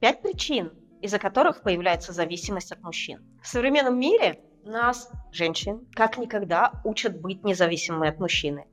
Пять причин, из-за которых появляется зависимость от мужчин. В современном мире нас, женщин, как никогда учат быть независимыми от мужчины.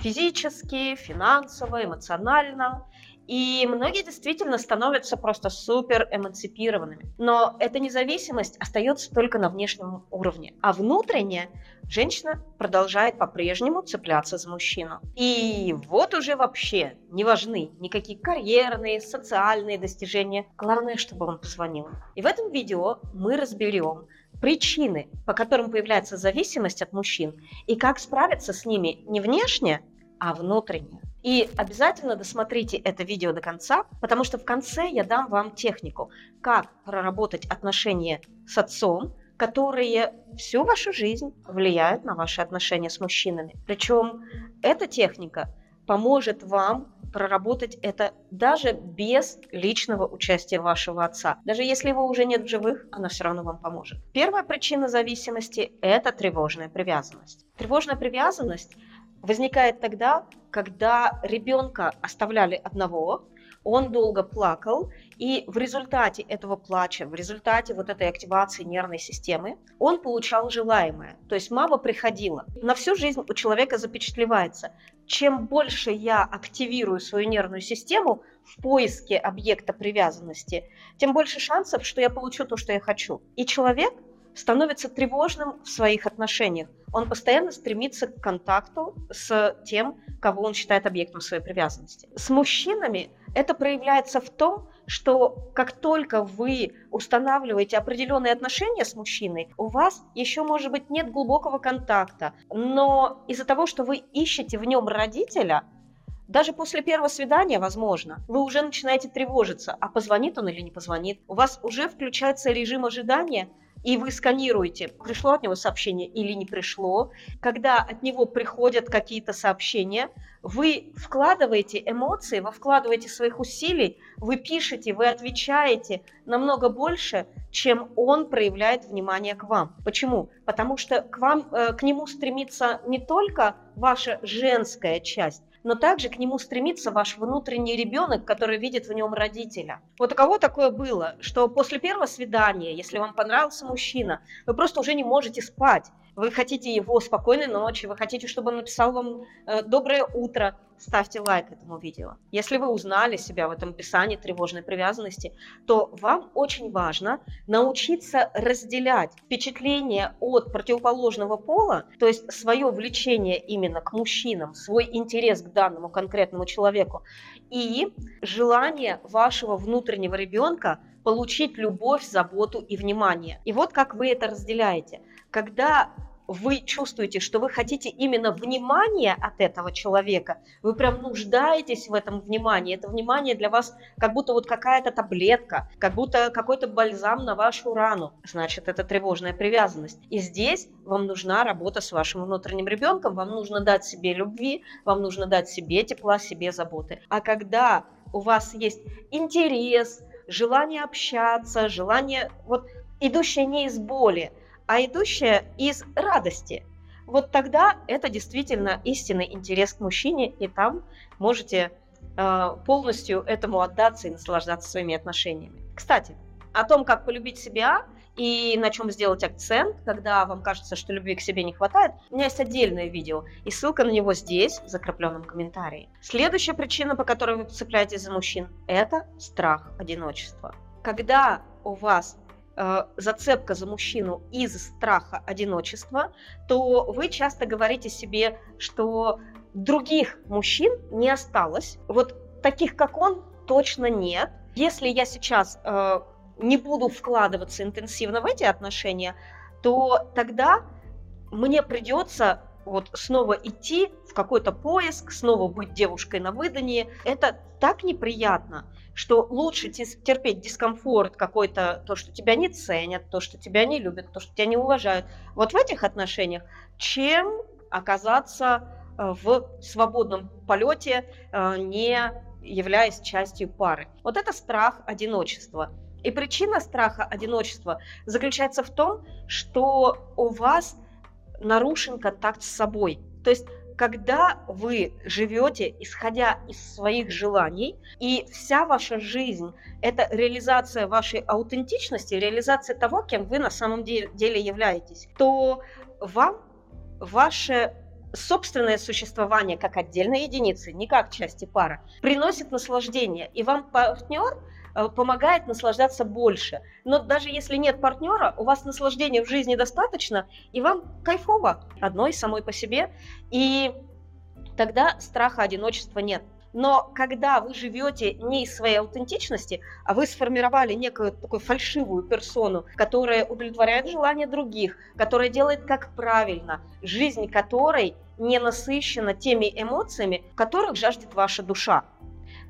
Физически, финансово, эмоционально. И многие действительно становятся просто супер эмансипированными. Но эта независимость остается только на внешнем уровне. А внутренне женщина продолжает по-прежнему цепляться за мужчину. И вот уже вообще не важны никакие карьерные, социальные достижения. Главное, чтобы он позвонил. И в этом видео мы разберем, причины, по которым появляется зависимость от мужчин, и как справиться с ними не внешне, а внутренне. И обязательно досмотрите это видео до конца, потому что в конце я дам вам технику, как проработать отношения с отцом, которые всю вашу жизнь влияют на ваши отношения с мужчинами. Причем эта техника поможет вам проработать это даже без личного участия вашего отца. Даже если его уже нет в живых, она все равно вам поможет. Первая причина зависимости – это тревожная привязанность. Тревожная привязанность возникает тогда, когда ребенка оставляли одного, он долго плакал, и в результате этого плача, в результате вот этой активации нервной системы, он получал желаемое. То есть мама приходила. На всю жизнь у человека запечатлевается. Чем больше я активирую свою нервную систему в поиске объекта привязанности, тем больше шансов, что я получу то, что я хочу. И человек становится тревожным в своих отношениях. Он постоянно стремится к контакту с тем, кого он считает объектом своей привязанности. С мужчинами это проявляется в том, что как только вы устанавливаете определенные отношения с мужчиной, у вас еще, может быть, нет глубокого контакта, но из-за того, что вы ищете в нем родителя, даже после первого свидания, возможно, вы уже начинаете тревожиться, а позвонит он или не позвонит. У вас уже включается режим ожидания, и вы сканируете, пришло от него сообщение или не пришло. Когда от него приходят какие-то сообщения, вы вкладываете эмоции, вы вкладываете своих усилий, вы пишете, вы отвечаете намного больше, чем он проявляет внимание к вам. Почему? Потому что к вам, э, к нему стремится не только ваша женская часть, но также к нему стремится ваш внутренний ребенок, который видит в нем родителя. Вот у кого такое было, что после первого свидания, если вам понравился мужчина, вы просто уже не можете спать, вы хотите его спокойной ночи, вы хотите, чтобы он написал вам э, доброе утро, ставьте лайк этому видео. Если вы узнали себя в этом описании тревожной привязанности, то вам очень важно научиться разделять впечатление от противоположного пола, то есть свое влечение именно к мужчинам, свой интерес к данному конкретному человеку и желание вашего внутреннего ребенка получить любовь, заботу и внимание. И вот как вы это разделяете. Когда вы чувствуете, что вы хотите именно внимания от этого человека, вы прям нуждаетесь в этом внимании, это внимание для вас как будто вот какая-то таблетка, как будто какой-то бальзам на вашу рану, значит, это тревожная привязанность. И здесь вам нужна работа с вашим внутренним ребенком, вам нужно дать себе любви, вам нужно дать себе тепла, себе заботы. А когда у вас есть интерес, желание общаться, желание, вот идущее не из боли, а идущая из радости. Вот тогда это действительно истинный интерес к мужчине, и там можете э, полностью этому отдаться и наслаждаться своими отношениями. Кстати, о том, как полюбить себя и на чем сделать акцент, когда вам кажется, что любви к себе не хватает, у меня есть отдельное видео, и ссылка на него здесь, в закрепленном комментарии. Следующая причина, по которой вы цепляетесь за мужчин, это страх одиночества. Когда у вас Э, зацепка за мужчину из страха одиночества, то вы часто говорите себе, что других мужчин не осталось. Вот таких, как он, точно нет. Если я сейчас э, не буду вкладываться интенсивно в эти отношения, то тогда мне придется вот снова идти в какой-то поиск, снова быть девушкой на выдании. Это так неприятно что лучше терпеть дискомфорт какой-то, то, что тебя не ценят, то, что тебя не любят, то, что тебя не уважают, вот в этих отношениях, чем оказаться э, в свободном полете, э, не являясь частью пары. Вот это страх одиночества. И причина страха одиночества заключается в том, что у вас нарушен контакт с собой. То есть когда вы живете, исходя из своих желаний, и вся ваша жизнь – это реализация вашей аутентичности, реализация того, кем вы на самом деле являетесь, то вам ваше собственное существование как отдельной единицы, не как части пары, приносит наслаждение, и вам партнер помогает наслаждаться больше. Но даже если нет партнера, у вас наслаждения в жизни достаточно, и вам кайфово одной самой по себе, и тогда страха одиночества нет. Но когда вы живете не из своей аутентичности, а вы сформировали некую такую фальшивую персону, которая удовлетворяет желания других, которая делает как правильно, жизнь которой не насыщена теми эмоциями, которых жаждет ваша душа.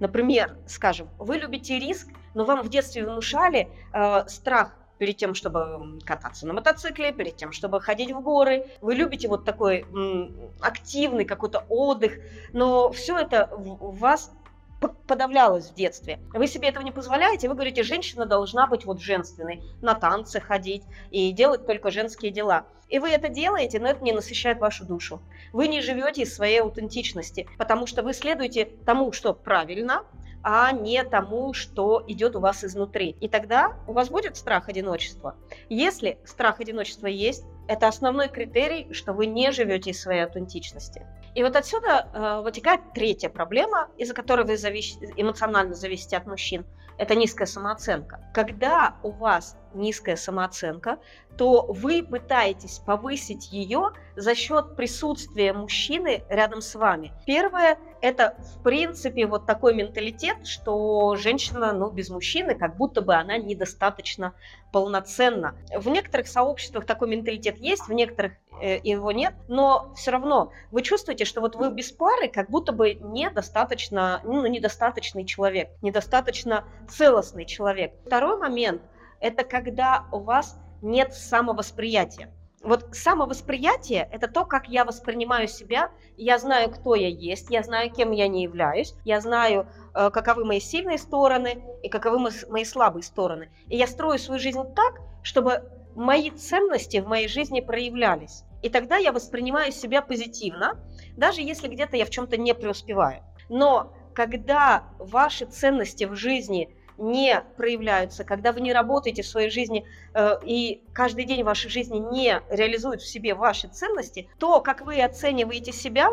Например, скажем, вы любите риск, но вам в детстве внушали э, страх перед тем, чтобы кататься на мотоцикле, перед тем, чтобы ходить в горы. Вы любите вот такой м, активный какой-то отдых, но все это в, вас подавлялось в детстве. Вы себе этого не позволяете, вы говорите, женщина должна быть вот женственной, на танцы ходить и делать только женские дела. И вы это делаете, но это не насыщает вашу душу. Вы не живете из своей аутентичности, потому что вы следуете тому, что правильно, а не тому, что идет у вас изнутри. И тогда у вас будет страх одиночества. Если страх одиночества есть, это основной критерий, что вы не живете из своей аутентичности. И вот отсюда э, вытекает третья проблема, из-за которой вы завис... эмоционально зависите от мужчин. Это низкая самооценка. Когда у вас низкая самооценка, то вы пытаетесь повысить ее за счет присутствия мужчины рядом с вами. Первое – это, в принципе, вот такой менталитет, что женщина, ну, без мужчины, как будто бы она недостаточно полноценна. В некоторых сообществах такой менталитет есть, в некоторых э, его нет, но все равно вы чувствуете, что вот вы без пары как будто бы недостаточно, ну, недостаточный человек, недостаточно целостный человек. Второй момент – это когда у вас нет самовосприятия. Вот самовосприятие – это то, как я воспринимаю себя, я знаю, кто я есть, я знаю, кем я не являюсь, я знаю, э, каковы мои сильные стороны и каковы мои слабые стороны. И я строю свою жизнь так, чтобы мои ценности в моей жизни проявлялись. И тогда я воспринимаю себя позитивно, даже если где-то я в чем-то не преуспеваю. Но когда ваши ценности в жизни не проявляются, когда вы не работаете в своей жизни э, и каждый день вашей жизни не реализует в себе ваши ценности, то, как вы оцениваете себя,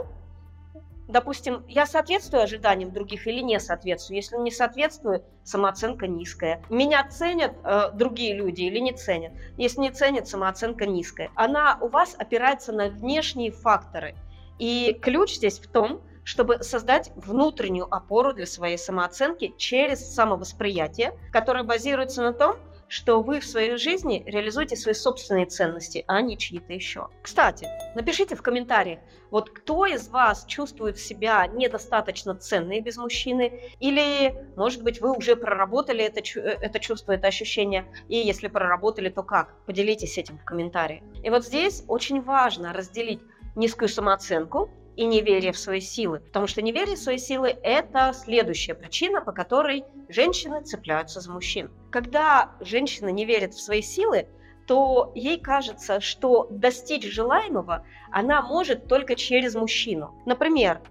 допустим, я соответствую ожиданиям других или не соответствую. Если не соответствую, самооценка низкая. Меня ценят э, другие люди или не ценят. Если не ценят, самооценка низкая. Она у вас опирается на внешние факторы. И ключ здесь в том, чтобы создать внутреннюю опору для своей самооценки через самовосприятие, которое базируется на том, что вы в своей жизни реализуете свои собственные ценности, а не чьи-то еще. Кстати, напишите в комментариях, вот кто из вас чувствует себя недостаточно ценной без мужчины, или, может быть, вы уже проработали это, это чувство, это ощущение, и если проработали, то как? Поделитесь этим в комментариях. И вот здесь очень важно разделить низкую самооценку и неверие в свои силы. Потому что неверие в свои силы – это следующая причина, по которой женщины цепляются за мужчин. Когда женщина не верит в свои силы, то ей кажется, что достичь желаемого она может только через мужчину. Например,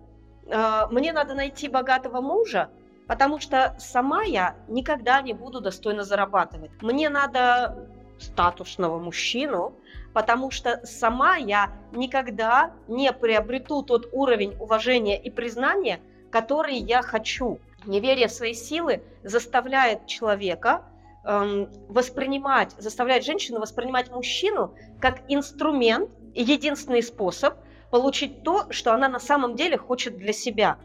«Э, мне надо найти богатого мужа, потому что сама я никогда не буду достойно зарабатывать. Мне надо статусного мужчину, потому что сама я никогда не приобрету тот уровень уважения и признания, который я хочу. Неверие в свои силы заставляет человека эм, воспринимать, заставляет женщину воспринимать мужчину как инструмент единственный способ получить то, что она на самом деле хочет для себя.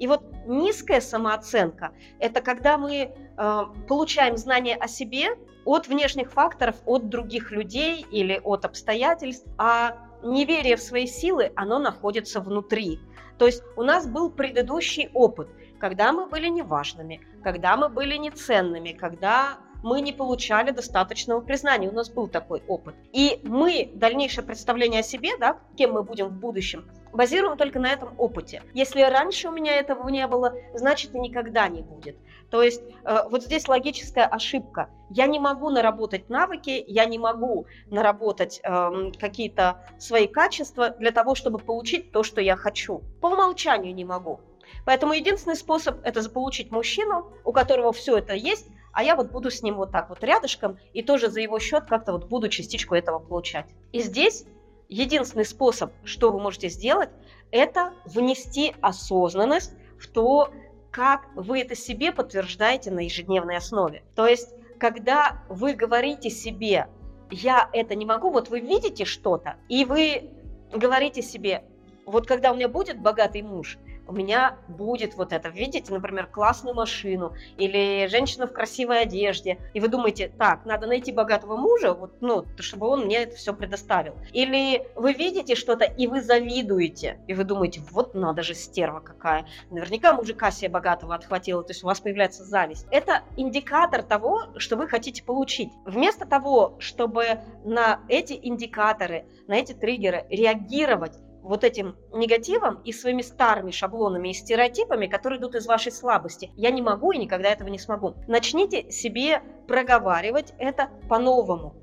И вот низкая самооценка – это когда мы э, получаем знания о себе от внешних факторов, от других людей или от обстоятельств, а неверие в свои силы, оно находится внутри. То есть у нас был предыдущий опыт, когда мы были неважными, когда мы были неценными, когда мы не получали достаточного признания. У нас был такой опыт. И мы дальнейшее представление о себе, да, кем мы будем в будущем, базируем только на этом опыте. Если раньше у меня этого не было, значит и никогда не будет. То есть э, вот здесь логическая ошибка. Я не могу наработать навыки, я не могу наработать э, какие-то свои качества для того, чтобы получить то, что я хочу. По умолчанию не могу. Поэтому единственный способ это заполучить мужчину, у которого все это есть, а я вот буду с ним вот так вот рядышком и тоже за его счет как-то вот буду частичку этого получать. И здесь единственный способ, что вы можете сделать, это внести осознанность в то, как вы это себе подтверждаете на ежедневной основе. То есть, когда вы говорите себе, я это не могу, вот вы видите что-то, и вы говорите себе, вот когда у меня будет богатый муж, у меня будет вот это. Видите, например, классную машину или женщина в красивой одежде, и вы думаете, так, надо найти богатого мужа, вот, ну, чтобы он мне это все предоставил. Или вы видите что-то, и вы завидуете, и вы думаете, вот надо же стерва какая. Наверняка мужика себе богатого отхватила, то есть у вас появляется зависть. Это индикатор того, что вы хотите получить. Вместо того, чтобы на эти индикаторы, на эти триггеры реагировать вот этим негативом и своими старыми шаблонами и стереотипами, которые идут из вашей слабости. Я не могу и никогда этого не смогу. Начните себе проговаривать это по-новому.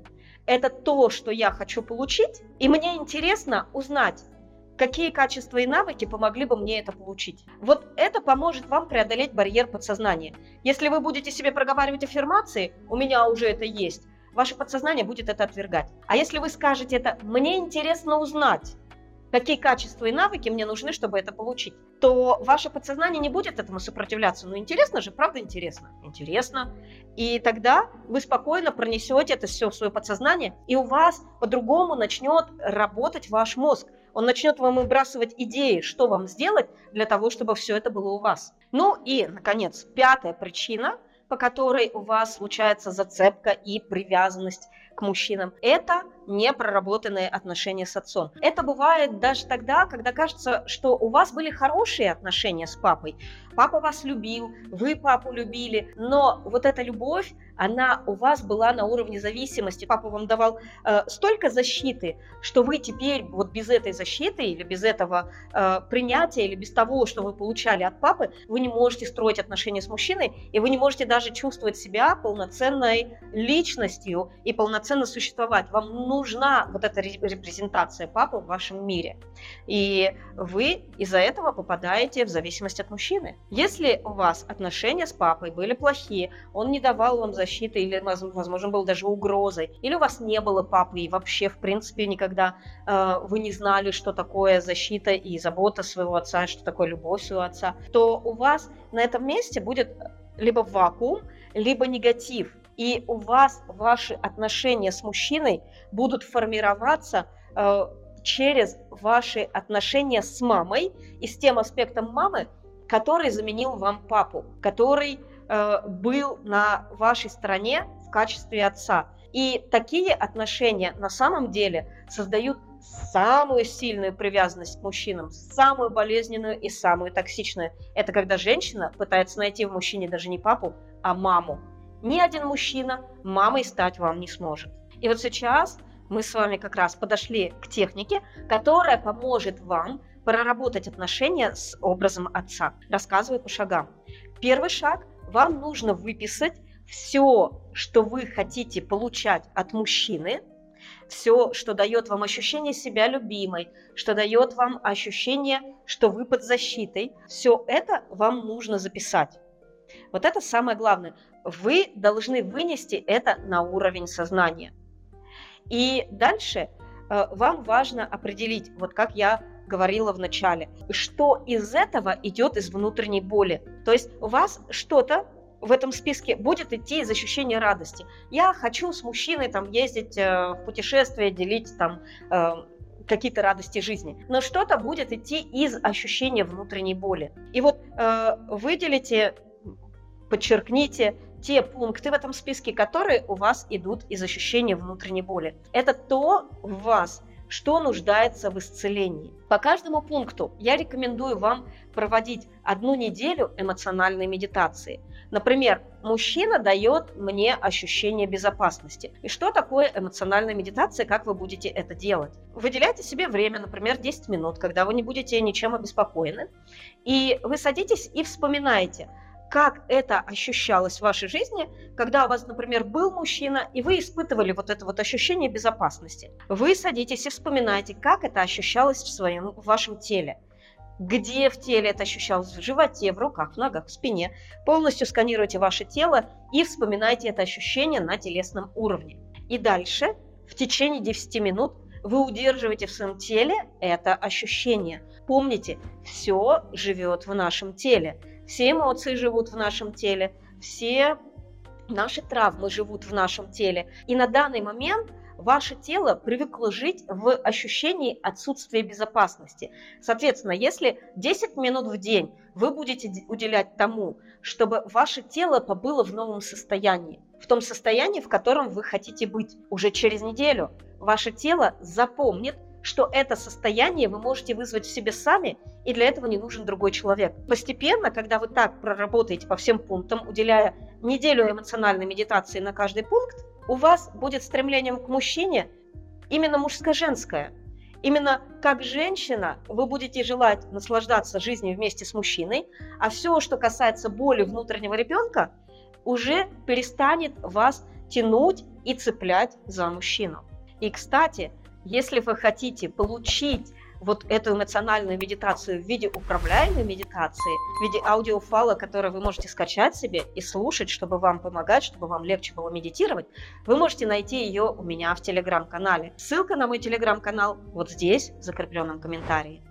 Это то, что я хочу получить, и мне интересно узнать, какие качества и навыки помогли бы мне это получить. Вот это поможет вам преодолеть барьер подсознания. Если вы будете себе проговаривать аффирмации, у меня уже это есть, ваше подсознание будет это отвергать. А если вы скажете это, мне интересно узнать, какие качества и навыки мне нужны, чтобы это получить, то ваше подсознание не будет этому сопротивляться. Ну, интересно же, правда интересно? Интересно. И тогда вы спокойно пронесете это все в свое подсознание, и у вас по-другому начнет работать ваш мозг. Он начнет вам выбрасывать идеи, что вам сделать для того, чтобы все это было у вас. Ну и, наконец, пятая причина, по которой у вас случается зацепка и привязанность к мужчинам, это непроработанные отношения с отцом. Это бывает даже тогда, когда кажется, что у вас были хорошие отношения с папой. Папа вас любил, вы папу любили, но вот эта любовь, она у вас была на уровне зависимости. Папа вам давал э, столько защиты, что вы теперь вот без этой защиты или без этого э, принятия или без того, что вы получали от папы, вы не можете строить отношения с мужчиной, и вы не можете даже чувствовать себя полноценной личностью и полноценно существовать. Вам нужно нужна вот эта репрезентация папы в вашем мире. И вы из-за этого попадаете в зависимость от мужчины. Если у вас отношения с папой были плохие, он не давал вам защиты или, возможно, был даже угрозой, или у вас не было папы и вообще, в принципе, никогда э, вы не знали, что такое защита и забота своего отца, что такое любовь своего отца, то у вас на этом месте будет либо вакуум, либо негатив. И у вас ваши отношения с мужчиной будут формироваться э, через ваши отношения с мамой и с тем аспектом мамы, который заменил вам папу, который э, был на вашей стороне в качестве отца. И такие отношения на самом деле создают самую сильную привязанность к мужчинам, самую болезненную и самую токсичную. Это когда женщина пытается найти в мужчине даже не папу, а маму ни один мужчина мамой стать вам не сможет. И вот сейчас мы с вами как раз подошли к технике, которая поможет вам проработать отношения с образом отца. Рассказываю по шагам. Первый шаг – вам нужно выписать все, что вы хотите получать от мужчины, все, что дает вам ощущение себя любимой, что дает вам ощущение, что вы под защитой, все это вам нужно записать. Вот это самое главное. Вы должны вынести это на уровень сознания. И дальше э, вам важно определить, вот как я говорила в начале, что из этого идет из внутренней боли. То есть у вас что-то в этом списке будет идти из ощущения радости. Я хочу с мужчиной там ездить э, в путешествие, делить там э, какие-то радости жизни. Но что-то будет идти из ощущения внутренней боли. И вот выделите подчеркните те пункты в этом списке, которые у вас идут из ощущения внутренней боли. Это то в вас, что нуждается в исцелении. По каждому пункту я рекомендую вам проводить одну неделю эмоциональной медитации. Например, мужчина дает мне ощущение безопасности. И что такое эмоциональная медитация, как вы будете это делать? Выделяйте себе время, например, 10 минут, когда вы не будете ничем обеспокоены, и вы садитесь и вспоминаете – как это ощущалось в вашей жизни, когда у вас, например, был мужчина, и вы испытывали вот это вот ощущение безопасности. Вы садитесь и вспоминаете, как это ощущалось в, своем, в вашем теле. Где в теле это ощущалось? В животе, в руках, в ногах, в спине. Полностью сканируйте ваше тело и вспоминайте это ощущение на телесном уровне. И дальше, в течение 10 минут, вы удерживаете в своем теле это ощущение. Помните, все живет в нашем теле. Все эмоции живут в нашем теле, все наши травмы живут в нашем теле. И на данный момент ваше тело привыкло жить в ощущении отсутствия безопасности. Соответственно, если 10 минут в день вы будете уделять тому, чтобы ваше тело побыло в новом состоянии, в том состоянии, в котором вы хотите быть, уже через неделю ваше тело запомнит, что это состояние вы можете вызвать в себе сами, и для этого не нужен другой человек. Постепенно, когда вы так проработаете по всем пунктам, уделяя неделю эмоциональной медитации на каждый пункт, у вас будет стремлением к мужчине именно мужско-женское. Именно как женщина вы будете желать наслаждаться жизнью вместе с мужчиной, а все, что касается боли внутреннего ребенка, уже перестанет вас тянуть и цеплять за мужчину. И, кстати, если вы хотите получить вот эту эмоциональную медитацию в виде управляемой медитации, в виде аудиофайла, который вы можете скачать себе и слушать, чтобы вам помогать, чтобы вам легче было медитировать, вы можете найти ее у меня в телеграм-канале. Ссылка на мой телеграм-канал вот здесь, в закрепленном комментарии.